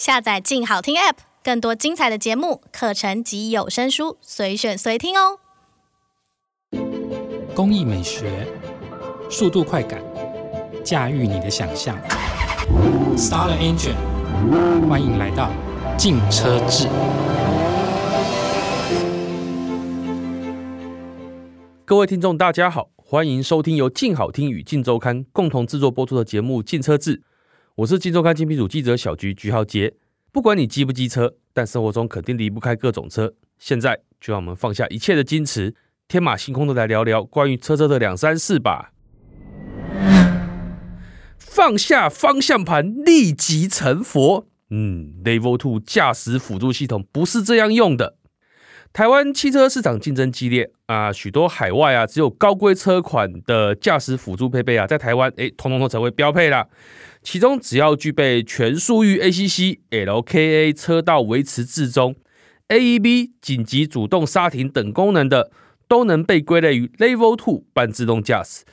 下载“静好听 ”App，更多精彩的节目、课程及有声书，随选随听哦。工艺美学，速度快感，驾驭你的想象。Start Engine，欢迎来到静车志。各位听众，大家好，欢迎收听由静好听与静周刊共同制作播出的节目《静车志》。我是金周刊精品组记者小菊菊浩杰。不管你机不机车，但生活中肯定离不开各种车。现在就让我们放下一切的矜持，天马行空的来聊聊关于车车的两三事吧。放下方向盘，立即成佛。嗯，Level Two 驾驶辅助系统不是这样用的。台湾汽车市场竞争激烈啊，许多海外啊只有高规车款的驾驶辅助配备啊，在台湾哎，通通都成为标配了。其中只要具备全速域 ACC、LKA 车道维持置中、AEB 紧急主动刹停等功能的，都能被归类于 Level Two 半自动驾驶。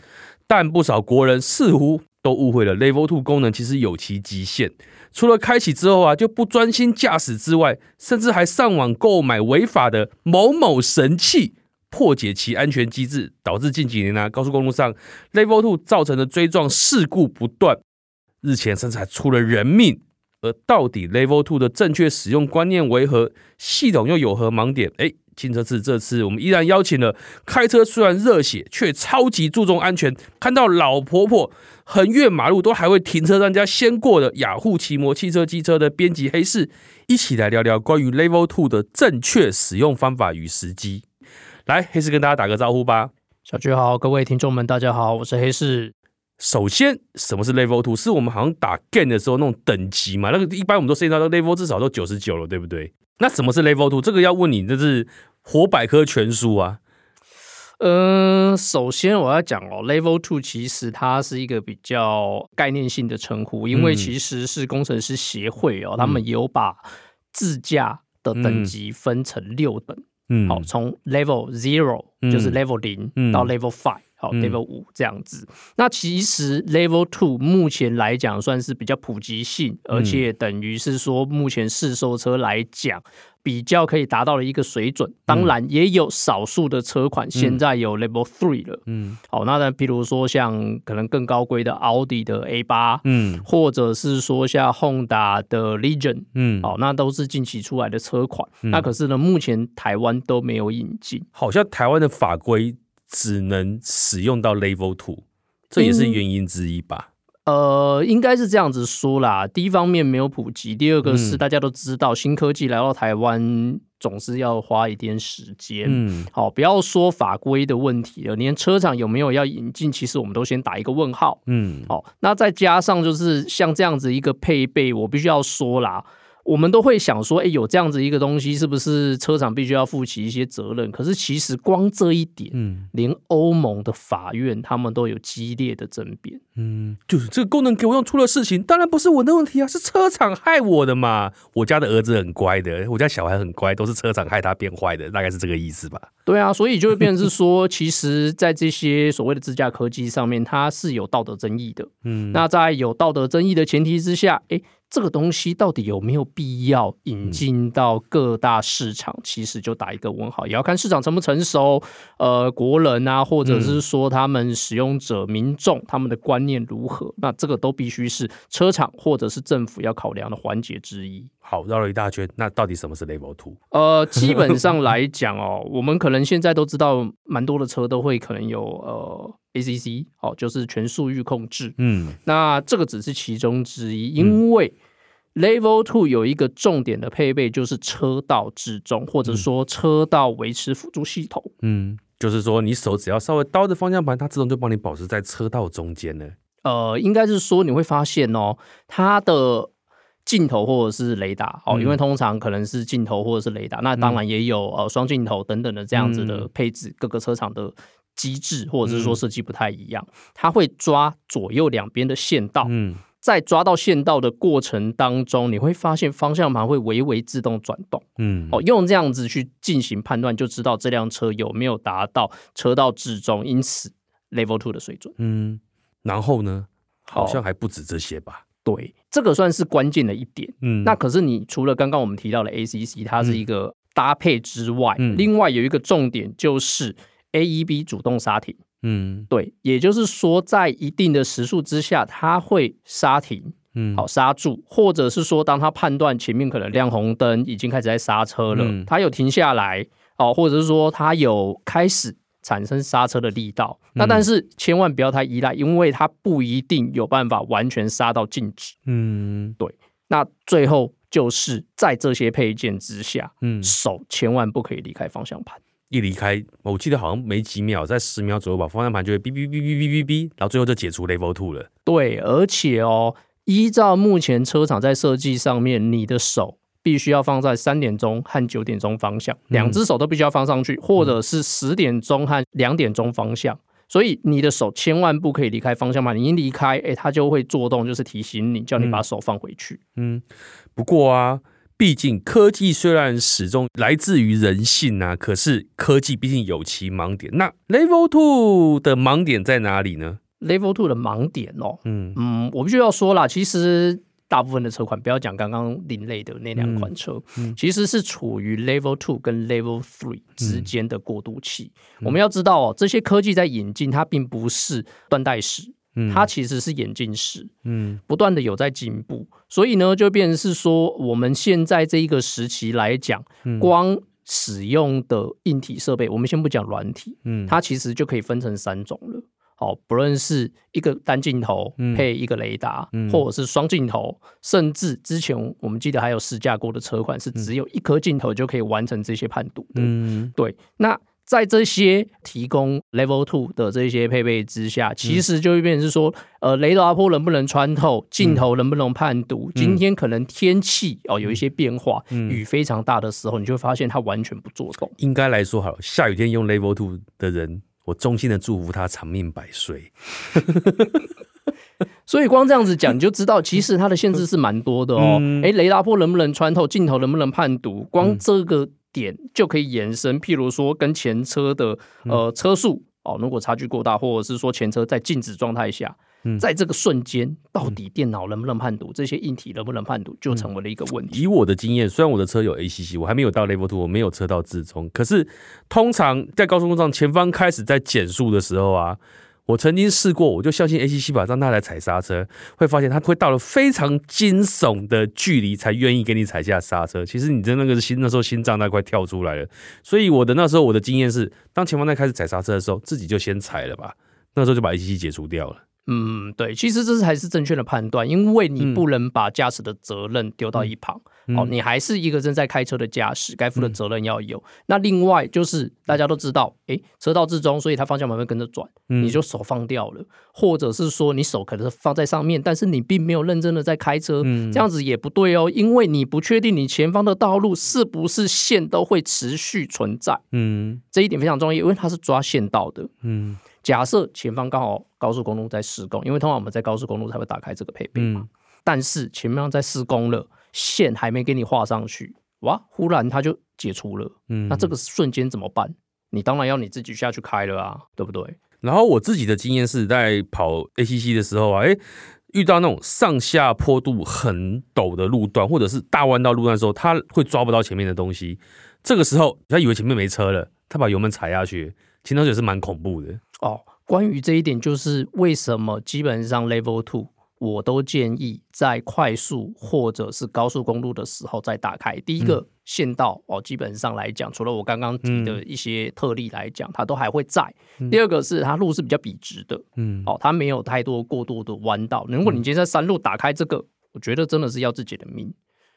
但不少国人似乎都误会了 Level Two 功能其实有其极限。除了开启之后啊就不专心驾驶之外，甚至还上网购买违法的某某神器，破解其安全机制，导致近几年啊高速公路上 Level Two 造成的追撞事故不断，日前甚至还出了人命。而到底 Level Two 的正确使用观念为何？系统又有何盲点？哎。静车志这次我们依然邀请了开车虽然热血却超级注重安全，看到老婆婆横越马路都还会停车让人家先过的雅虎奇摩汽车机车的编辑黑市，一起来聊聊关于 Level Two 的正确使用方法与时机。来，黑市跟大家打个招呼吧。小菊好，各位听众们大家好，我是黑市。首先，什么是 Level two？是我们好像打 game 的时候那种等级嘛？那个一般我们都设定到 Level 至少都九十九了，对不对？那什么是 Level two？这个要问你，这是活百科全书啊。嗯、呃，首先我要讲哦，Level two 其实它是一个比较概念性的称呼，因为其实是工程师协会哦，嗯、他们有把自驾的等级分成六等。嗯，好，从 Level Zero 就是 Level 零、嗯、到 Level Five。好，Level 五这样子。嗯、那其实 Level Two 目前来讲算是比较普及性，而且等于是说目前市售车来讲比较可以达到的一个水准。当然也有少数的车款现在有 Level Three 了。嗯，好，那呢，比如说像可能更高规的奥迪的 A 八，嗯，或者是说像 Honda 的 Legion，嗯，好，那都是近期出来的车款。嗯、那可是呢，目前台湾都没有引进。好像台湾的法规。只能使用到 Level Two，这也是原因之一吧？嗯、呃，应该是这样子说啦。第一方面没有普及，第二个是大家都知道，新科技来到台湾总是要花一点时间。嗯，好，不要说法规的问题了，连车厂有没有要引进，其实我们都先打一个问号。嗯，好，那再加上就是像这样子一个配备，我必须要说啦。我们都会想说，哎，有这样子一个东西，是不是车厂必须要负起一些责任？可是其实光这一点，嗯，连欧盟的法院他们都有激烈的争辩。嗯，就是这个功能给我用出了事情，当然不是我的问题啊，是车厂害我的嘛。我家的儿子很乖的，我家小孩很乖，都是车厂害他变坏的，大概是这个意思吧？对啊，所以就会变成是说，其实，在这些所谓的自驾科技上面，它是有道德争议的。嗯，那在有道德争议的前提之下，哎。这个东西到底有没有必要引进到各大市场？嗯、其实就打一个问号，也要看市场成不成熟。呃，国人啊，或者是说他们使用者、民众他们的观念如何？那这个都必须是车厂或者是政府要考量的环节之一。好，绕了一大圈，那到底什么是 Level Two？呃，基本上来 讲哦，我们可能现在都知道，蛮多的车都会可能有呃。ACC 哦，就是全速域控制。嗯，那这个只是其中之一，因为 Level Two 有一个重点的配备，就是车道之中，或者说车道维持辅助系统。嗯，就是说你手只要稍微刀着方向盘，它自动就帮你保持在车道中间了。呃，应该是说你会发现哦，它的镜头或者是雷达哦，因为通常可能是镜头或者是雷达，那当然也有呃双镜头等等的这样子的配置，各个车厂的。机制或者是说设计不太一样，它会抓左右两边的线道，嗯。在抓到线道的过程当中，你会发现方向盘会微微自动转动，嗯，哦，用这样子去进行判断，就知道这辆车有没有达到车道至中，因此 Level Two 的水准，嗯，然后呢，好像还不止这些吧？对。这个算是关键的一点。嗯，那可是你除了刚刚我们提到的 ACC，它是一个搭配之外，嗯、另外有一个重点就是 AEB 主动刹停。嗯，对，也就是说，在一定的时速之下，它会刹停，嗯，好刹住，或者是说，当他判断前面可能亮红灯，已经开始在刹车了，嗯、他有停下来，哦，或者是说他有开始产生刹车的力道，嗯、那但是千万不要太依赖，因为它不一定有办法完全刹到静止，嗯，对，那最后就是在这些配件之下，嗯，手千万不可以离开方向盘。一离开，我记得好像没几秒，在十秒左右吧，方向盘就会哔哔哔哔哔哔哔，然后最后就解除 Level Two 了。对，而且哦，依照目前车厂在设计上面，你的手必须要放在三点钟和九点钟方向，两只手都必须要放上去，嗯、或者是十点钟和两点钟方向。所以你的手千万不可以离开方向盘，你一离开，哎，它就会作动，就是提醒你，叫你把手放回去。嗯，不过啊。毕竟科技虽然始终来自于人性啊，可是科技毕竟有其盲点。那 Level Two 的盲点在哪里呢？Level Two 的盲点哦，嗯嗯，我必须要说啦，其实大部分的车款，不要讲刚刚另类的那两款车，嗯。嗯、其实是处于 Level Two 跟 Level Three 之间的过渡期。嗯、我们要知道哦，这些科技在引进，它并不是断代史。它其实是演进史，嗯，不断的有在进步，所以呢，就变成是说，我们现在这一个时期来讲，光使用的硬体设备，我们先不讲软体，嗯，它其实就可以分成三种了。好，不论是一个单镜头配一个雷达，或者是双镜头，甚至之前我们记得还有试驾过的车款是只有一颗镜头就可以完成这些判读的，嗯，对，那。在这些提供 Level Two 的这些配备之下，其实就会变成是说，呃，雷达波能不能穿透，镜头能不能判读？今天可能天气哦有一些变化，雨非常大的时候，你就会发现它完全不作动。应该来说，好，下雨天用 Level Two 的人，我衷心的祝福他长命百岁。所以光这样子讲，你就知道其实它的限制是蛮多的哦。哎，雷达波能不能穿透，镜头能不能判读？光这个。点就可以延伸，譬如说跟前车的呃车速哦，如果差距过大，或者是说前车在静止状态下，嗯、在这个瞬间，到底电脑能不能判读，这些硬体能不能判读，就成为了一个问题。以我的经验，虽然我的车有 ACC，我还没有到 Level Two，我没有车到自动，可是通常在高速公路上，前方开始在减速的时候啊。我曾经试过，我就相信 ACC 吧，让他来踩刹车，会发现他会到了非常惊悚的距离才愿意给你踩下刹车。其实你的那个心，那时候心脏那块跳出来了。所以我的那时候我的经验是，当前方在开始踩刹车的时候，自己就先踩了吧，那时候就把 ACC 解除掉了。嗯，对，其实这是才是正确的判断，因为你不能把驾驶的责任丢到一旁。嗯、哦，你还是一个正在开车的驾驶，该负的责任要有。嗯、那另外就是大家都知道，诶，车道之中，所以它方向盘会跟着转，嗯、你就手放掉了，或者是说你手可能是放在上面，但是你并没有认真的在开车，嗯、这样子也不对哦，因为你不确定你前方的道路是不是线都会持续存在。嗯，这一点非常重要，因为它是抓线道的。嗯。假设前方刚好高速公路在施工，因为通常我们在高速公路才会打开这个配备嘛。嗯、但是前面在施工了，线还没给你画上去，哇，忽然它就解除了。嗯，那这个瞬间怎么办？你当然要你自己下去开了啊，对不对？然后我自己的经验是在跑 ACC 的时候啊，诶，遇到那种上下坡度很陡的路段，或者是大弯道路段的时候，他会抓不到前面的东西。这个时候他以为前面没车了，他把油门踩下去。前头也是蛮恐怖的哦。关于这一点，就是为什么基本上 Level Two 我都建议在快速或者是高速公路的时候再打开。第一个县道哦，基本上来讲，除了我刚刚提的一些特例来讲，它都还会在。第二个是它路是比较笔直的，嗯，哦，它没有太多过多的弯道。如果你今天在山路打开这个，我觉得真的是要自己的命。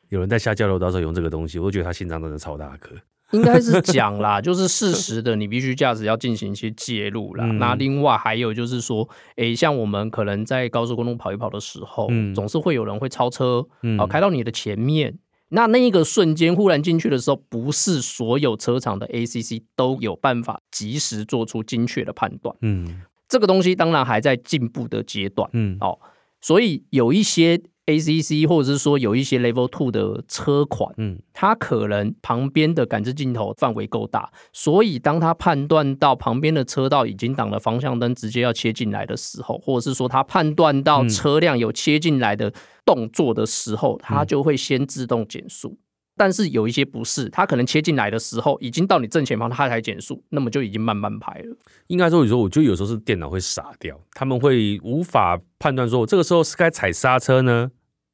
有人在下交流道时候用这个东西，我都觉得他心脏真的超大颗。应该是 讲啦，就是事实的，你必须驾驶要进行一些介入啦。嗯、那另外还有就是说，哎、欸，像我们可能在高速公路跑一跑的时候，嗯、总是会有人会超车，嗯、开到你的前面。那那一个瞬间忽然进去的时候，不是所有车厂的 ACC 都有办法及时做出精确的判断。嗯，这个东西当然还在进步的阶段。嗯，哦，所以有一些。ACC 或者是说有一些 Level Two 的车款，嗯，它可能旁边的感知镜头范围够大，所以当它判断到旁边的车道已经挡了方向灯，直接要切进来的时候，或者是说它判断到车辆有切进来的动作的时候，它就会先自动减速。但是有一些不是，它可能切进来的时候已经到你正前方，它才减速，那么就已经慢慢排了。应该说，你说，我觉得有时候是电脑会傻掉，他们会无法判断说，我这个时候是该踩刹车呢，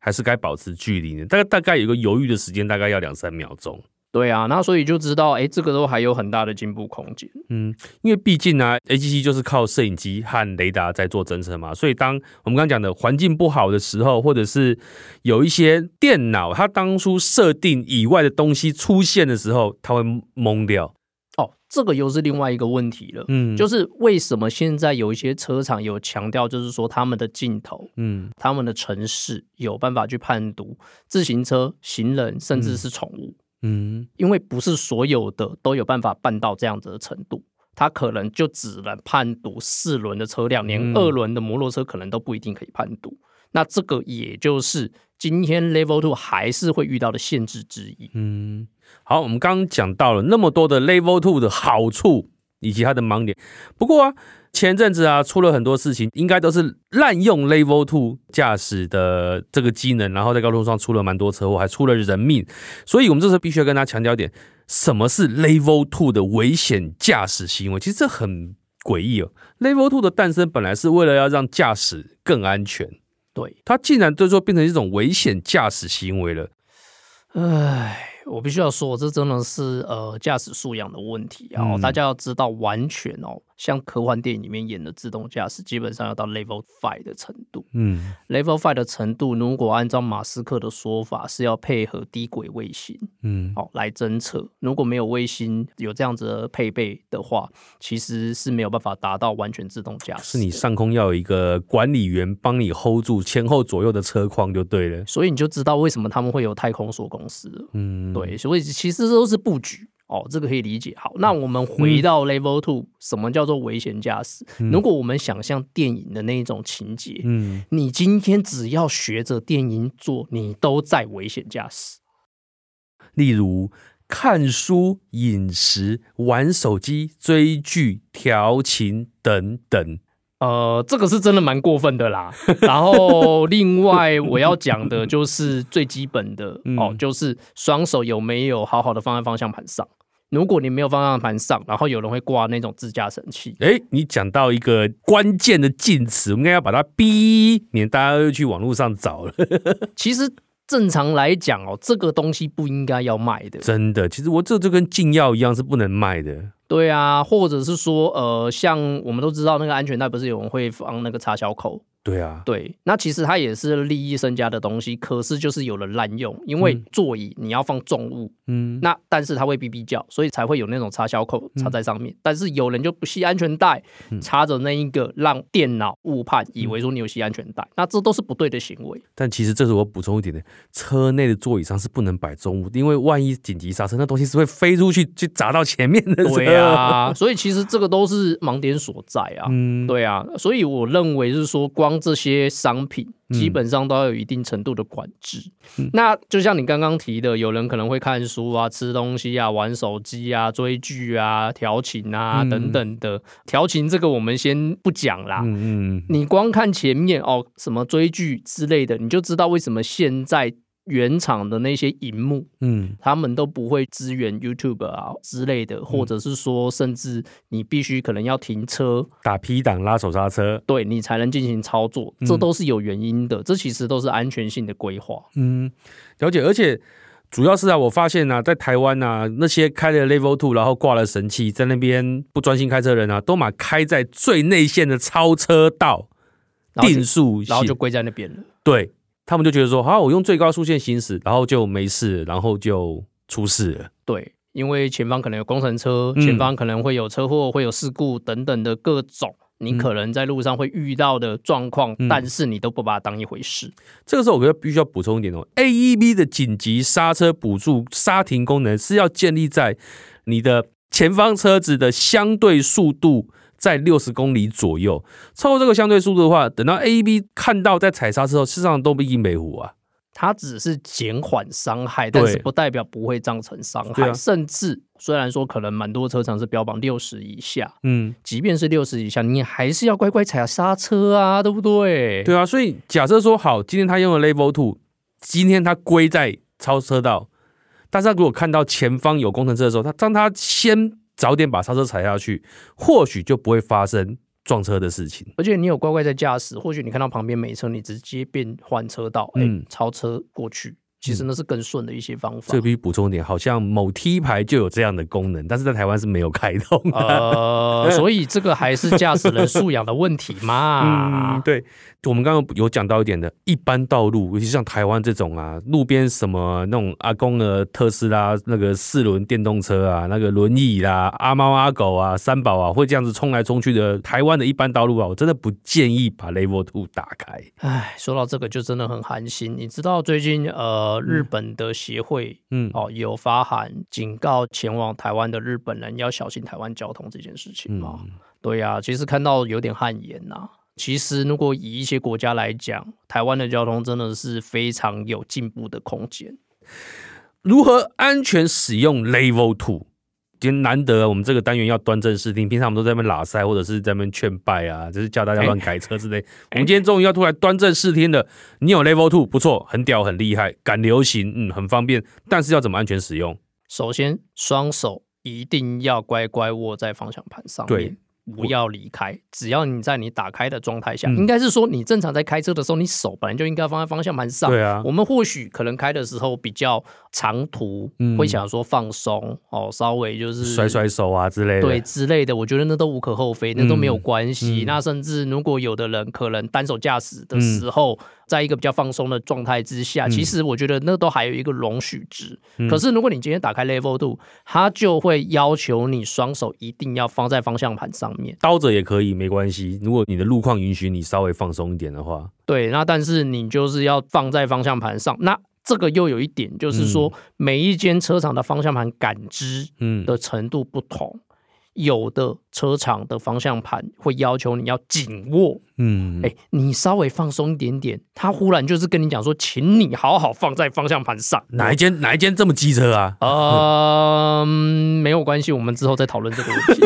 还是该保持距离呢？大概大概有个犹豫的时间，大概要两三秒钟。对啊，那所以就知道，哎，这个都还有很大的进步空间。嗯，因为毕竟呢、啊，AGC 就是靠摄影机和雷达在做侦测嘛，所以当我们刚刚讲的环境不好的时候，或者是有一些电脑它当初设定以外的东西出现的时候，它会懵掉。哦，这个又是另外一个问题了。嗯，就是为什么现在有一些车厂有强调，就是说他们的镜头，嗯，他们的城市有办法去判读自行车、行人，甚至是宠物。嗯嗯，因为不是所有的都有办法办到这样子的程度，它可能就只能判读四轮的车辆，连二轮的摩托车可能都不一定可以判读。那这个也就是今天 Level Two 还是会遇到的限制之一。嗯，好，我们刚刚讲到了那么多的 Level Two 的好处以及它的盲点，不过啊。前阵子啊，出了很多事情，应该都是滥用 Level Two 驾驶的这个机能，然后在高速上出了蛮多车祸，还出了人命。所以，我们这时候必须要跟大家强调点：什么是 Level Two 的危险驾驶行为？其实这很诡异哦。Level Two 的诞生本来是为了要让驾驶更安全，对，它竟然最后变成一种危险驾驶行为了。唉。我必须要说，这真的是呃驾驶素养的问题啊！嗯、大家要知道，完全哦，像科幻电影里面演的自动驾驶，基本上要到 Level Five 的程度。嗯，Level Five 的程度，如果按照马斯克的说法，是要配合低轨卫星，嗯，好来侦测。如果没有卫星有这样子的配备的话，其实是没有办法达到完全自动驾驶。是你上空要有一个管理员帮你 hold 住前后左右的车况就对了。所以你就知道为什么他们会有太空梭公司。嗯。对，所以其实都是布局哦，这个可以理解。好，那我们回到 Level Two，嗯，什么叫做危险驾驶？嗯，如果我们想象电影的那一种情节，嗯，你今天只要学着电影做，你都在危险驾驶。例如看书、饮食、玩手机、追剧、调情等等。呃，这个是真的蛮过分的啦。然后，另外我要讲的就是最基本的、嗯、哦，就是双手有没有好好的放在方向盘上。如果你没有方向盘上，然后有人会挂那种自驾神器。哎，你讲到一个关键的禁词，我们应该要把它逼，免大家又去网络上找了。其实正常来讲哦，这个东西不应该要卖的。真的，其实我这就跟禁药一样，是不能卖的。对啊，或者是说，呃，像我们都知道那个安全带，不是有人会放那个插销扣？对啊，对，那其实它也是利益身家的东西，可是就是有人滥用，因为座椅你要放重物，嗯，那但是它会哔哔叫，所以才会有那种插销扣插在上面，嗯、但是有人就不系安全带，插着那一个让电脑误判，以为说你有系安全带，嗯、那这都是不对的行为。但其实这是我补充一点的，车内的座椅上是不能摆重物，因为万一紧急刹车，那东西是会飞出去去砸到前面的。对啊，所以其实这个都是盲点所在啊。嗯，对啊，所以我认为是说光。这些商品基本上都要有一定程度的管制。嗯、那就像你刚刚提的，有人可能会看书啊、吃东西啊、玩手机啊、追剧啊、调情啊等等的。调情这个我们先不讲啦。嗯嗯，你光看前面哦，什么追剧之类的，你就知道为什么现在。原厂的那些荧幕，嗯，他们都不会支援 YouTube 啊之类的，或者是说，甚至你必须可能要停车打 P 档拉手刹车，对你才能进行操作，这都是有原因的，这其实都是安全性的规划。嗯，了解。而且主要是啊，我发现啊，在台湾啊，那些开了 Level Two 然后挂了神器，在那边不专心开车的人啊，都嘛开在最内线的超车道，定速，然后就归在那边了。对。他们就觉得说，好，我用最高速限行驶，然后就没事，然后就出事了。对，因为前方可能有工程车，前方可能会有车祸、会有事故等等的各种，你可能在路上会遇到的状况，嗯、但是你都不把它当一回事。这个时候，我觉得必须要补充一点哦，AEB 的紧急刹车辅助刹停功能是要建立在你的前方车子的相对速度。在六十公里左右。超过这个相对速度的话，等到 A B 看到在踩刹之后，事实上都不一定没糊啊。它只是减缓伤害，但是不代表不会造成伤害。啊、甚至虽然说可能蛮多车厂是标榜六十以下，嗯，即便是六十以下，你还是要乖乖踩刹车啊，对不对？对啊，所以假设说好，今天他用了 Level Two，今天他归在超车道，但是他如果看到前方有工程车的时候，他当他先早点把刹车踩下去，或许就不会发生。撞车的事情，而且你有乖乖在驾驶，或许你看到旁边没车，你直接变换车道，哎、嗯欸，超车过去。其实那是更顺的一些方法。这必须补充一点，好像某 T 牌就有这样的功能，但是在台湾是没有开通的。呃，所以这个还是驾驶人素养的问题嘛。嗯，对，我们刚刚有讲到一点的，一般道路，尤其像台湾这种啊，路边什么那种阿公的特斯拉那个四轮电动车啊，那个轮椅啦，阿猫阿狗啊，三宝啊，会这样子冲来冲去的，台湾的一般道路啊，我真的不建议把 Level Two 打开。哎，说到这个就真的很寒心。你知道最近呃。日本的协会，嗯，哦，有发函警告前往台湾的日本人要小心台湾交通这件事情吗？嗯、对呀、啊，其实看到有点汗颜呐。其实如果以一些国家来讲，台湾的交通真的是非常有进步的空间。如何安全使用 Level Two？今天难得我们这个单元要端正视听，平常我们都在那边拉塞或者是在那边劝拜啊，就是叫大家乱改车之类。欸、我们今天终于要出来端正视听了。你有 Level Two 不错，很屌，很厉害，赶流行，嗯，很方便。但是要怎么安全使用？首先，双手一定要乖乖握在方向盘上面。对。不要离开，只要你在你打开的状态下，嗯、应该是说你正常在开车的时候，你手本来就应该放在方向盘上。对啊，我们或许可能开的时候比较长途，嗯、会想说放松哦，稍微就是甩甩手啊之类的，对之类的，我觉得那都无可厚非，那都没有关系。嗯、那甚至如果有的人可能单手驾驶的时候。嗯在一个比较放松的状态之下，其实我觉得那都还有一个容许值。嗯、可是如果你今天打开 Level Two，它就会要求你双手一定要放在方向盘上面，刀着也可以没关系。如果你的路况允许你稍微放松一点的话，对，那但是你就是要放在方向盘上。那这个又有一点就是说，嗯、每一间车厂的方向盘感知的程度不同。有的车厂的方向盘会要求你要紧握，嗯，哎，你稍微放松一点点，他忽然就是跟你讲说，请你好好放在方向盘上。哪一间哪一间这么机车啊？嗯，没有关系，我们之后再讨论这个问题。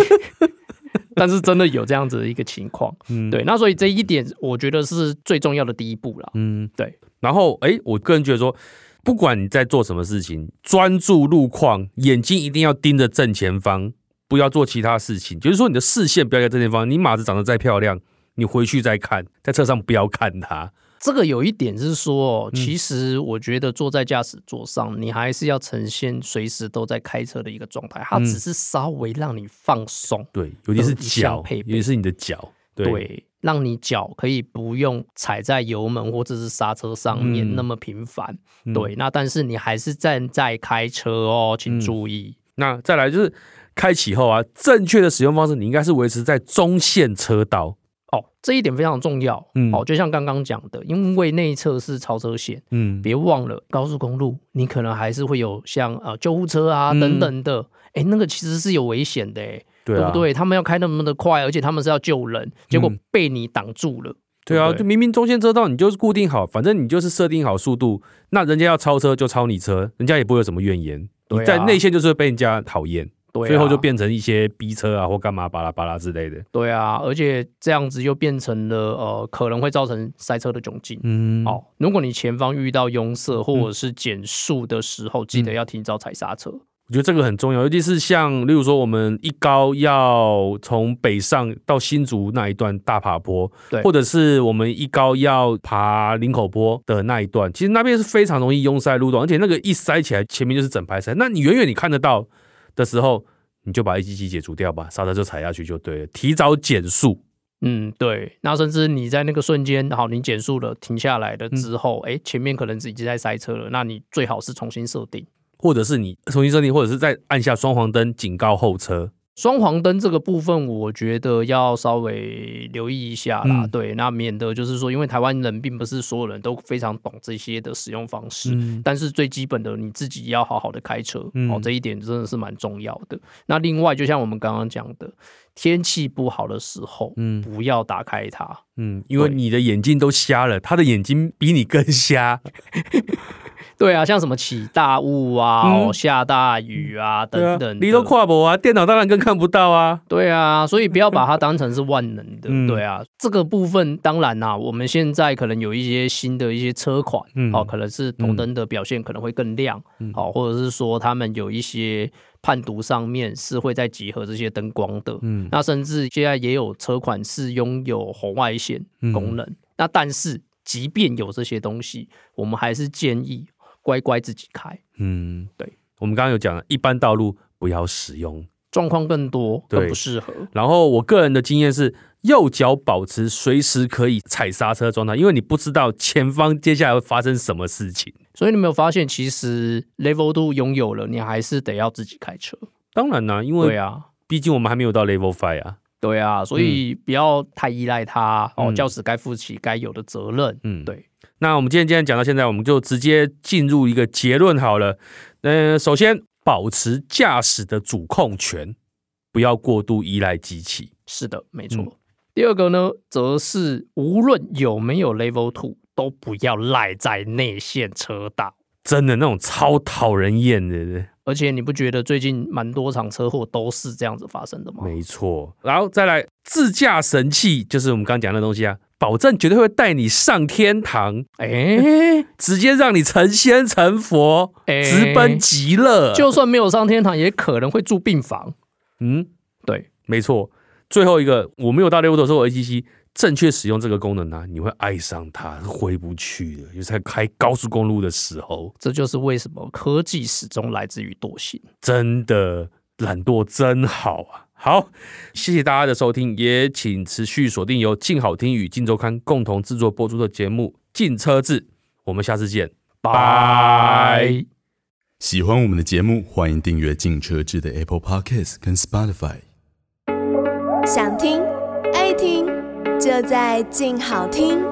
但是真的有这样子的一个情况，嗯，对，那所以这一点我觉得是最重要的第一步了，嗯，对。然后，哎，我个人觉得说，不管你在做什么事情，专注路况，眼睛一定要盯着正前方。不要做其他事情，就是说你的视线不要在这地方。你马子长得再漂亮，你回去再看，在车上不要看它。这个有一点是说，其实我觉得坐在驾驶座上，嗯、你还是要呈现随时都在开车的一个状态。它只是稍微让你放松，对，尤其是脚，尤其是你的脚，对，对，让你脚可以不用踩在油门或者是刹车上面那么频繁。嗯、对，那但是你还是站在开车哦，请注意。嗯、那再来就是。开启后啊，正确的使用方式，你应该是维持在中线车道哦，这一点非常重要。嗯，哦，就像刚刚讲的，因为内侧是超车线，嗯，别忘了高速公路，你可能还是会有像呃救护车啊等等的，哎、嗯，那个其实是有危险的，对，不对？他们要开那么的快，而且他们是要救人，结果被你挡住了。嗯、对，对，对啊，就明明中线车道，你就是固定好，反正你就是设定好速度，那人家要超车就超你车，人家也不会有什么怨言。啊、你在内线就是会被人家讨厌。对啊、最后就变成一些逼车啊，或干嘛巴拉巴拉之类的。对啊，而且这样子又变成了呃，可能会造成塞车的窘境。嗯，哦，如果你前方遇到拥塞或者是减速的时候，嗯、记得要提早踩刹车。我觉得这个很重要，尤其是像例如说我们一高要从北上到新竹那一段大爬坡，对，或者是我们一高要爬林口坡的那一段，其实那边是非常容易拥塞路段，而且那个一塞起来，前面就是整排塞。那你远远你看得到。的时候，你就把 A G G 解除掉吧，刹车就踩下去就对了，提早减速。嗯，对。那甚至你在那个瞬间，好，你减速了，停下来了之后，哎、嗯，前面可能已经在塞车了，那你最好是重新设定，或者是你重新设定，或者是再按下双黄灯警告后车。双黄灯这个部分，我觉得要稍微留意一下啦。嗯、对，那免得就是说，因为台湾人并不是所有人都非常懂这些的使用方式，嗯、但是最基本的你自己要好好的开车，嗯、哦，这一点真的是蛮重要的。那另外，就像我们刚刚讲的，天气不好的时候，嗯，不要打开它，嗯，因为你的眼睛都瞎了，他的眼睛比你更瞎。对啊，像什么起大雾啊，嗯、哦，下大雨啊，等等，你都跨博啊，电脑当然更看不到啊。对啊，所以不要把它当成是万能的。嗯、对啊，这个部分当然啦、啊，我们现在可能有一些新的一些车款，嗯、哦，可能是头灯的表现可能会更亮，嗯、哦，或者是说他们有一些判读上面是会在集合这些灯光的。嗯，那甚至现在也有车款是拥有红外线功能。嗯、那但是即便有这些东西，我们还是建议。乖乖自己开，嗯，对，我们刚刚有讲了，一般道路不要使用，状况更多，更不适合。然后我个人的经验是，右脚保持随时可以踩刹车状态，因为你不知道前方接下来会发生什么事情。所以你没有发现，其实 Level Two 拥有了，你还是得要自己开车。当然啦，因为对啊，毕竟我们还没有到 Level Five 啊。对啊，所以不要太依赖它、嗯、哦，驾驶该负起该有的责任。嗯，对。那我们今天既然讲到现在，我们就直接进入一个结论好了。呃，首先保持驾驶的主控权，不要过度依赖机器。是的，没错。嗯、第二个呢，则是无论有没有 Level Two，都不要赖在内线车道。真的那种超讨人厌的。而且你不觉得最近蛮多场车祸都是这样子发生的吗？没错。然后再来自驾神器，就是我们刚刚讲的东西啊。保证绝对会带你上天堂，哎、欸，直接让你成仙成佛，欸、直奔极乐。就算没有上天堂，也可能会住病房。嗯，对，没错。最后一个，我没有到 Level 2的时候，ACC 正确使用这个功能呢、啊，你会爱上它，回不去的。尤其在开高速公路的时候，这就是为什么科技始终来自于惰性。真的，懒惰真好啊。好，谢谢大家的收听，也请持续锁定由静好听与静周刊共同制作播出的节目《镜车志》，我们下次见，拜。喜欢我们的节目，欢迎订阅《镜车志》的 Apple Podcast 跟 Spotify。想听，就在静好听。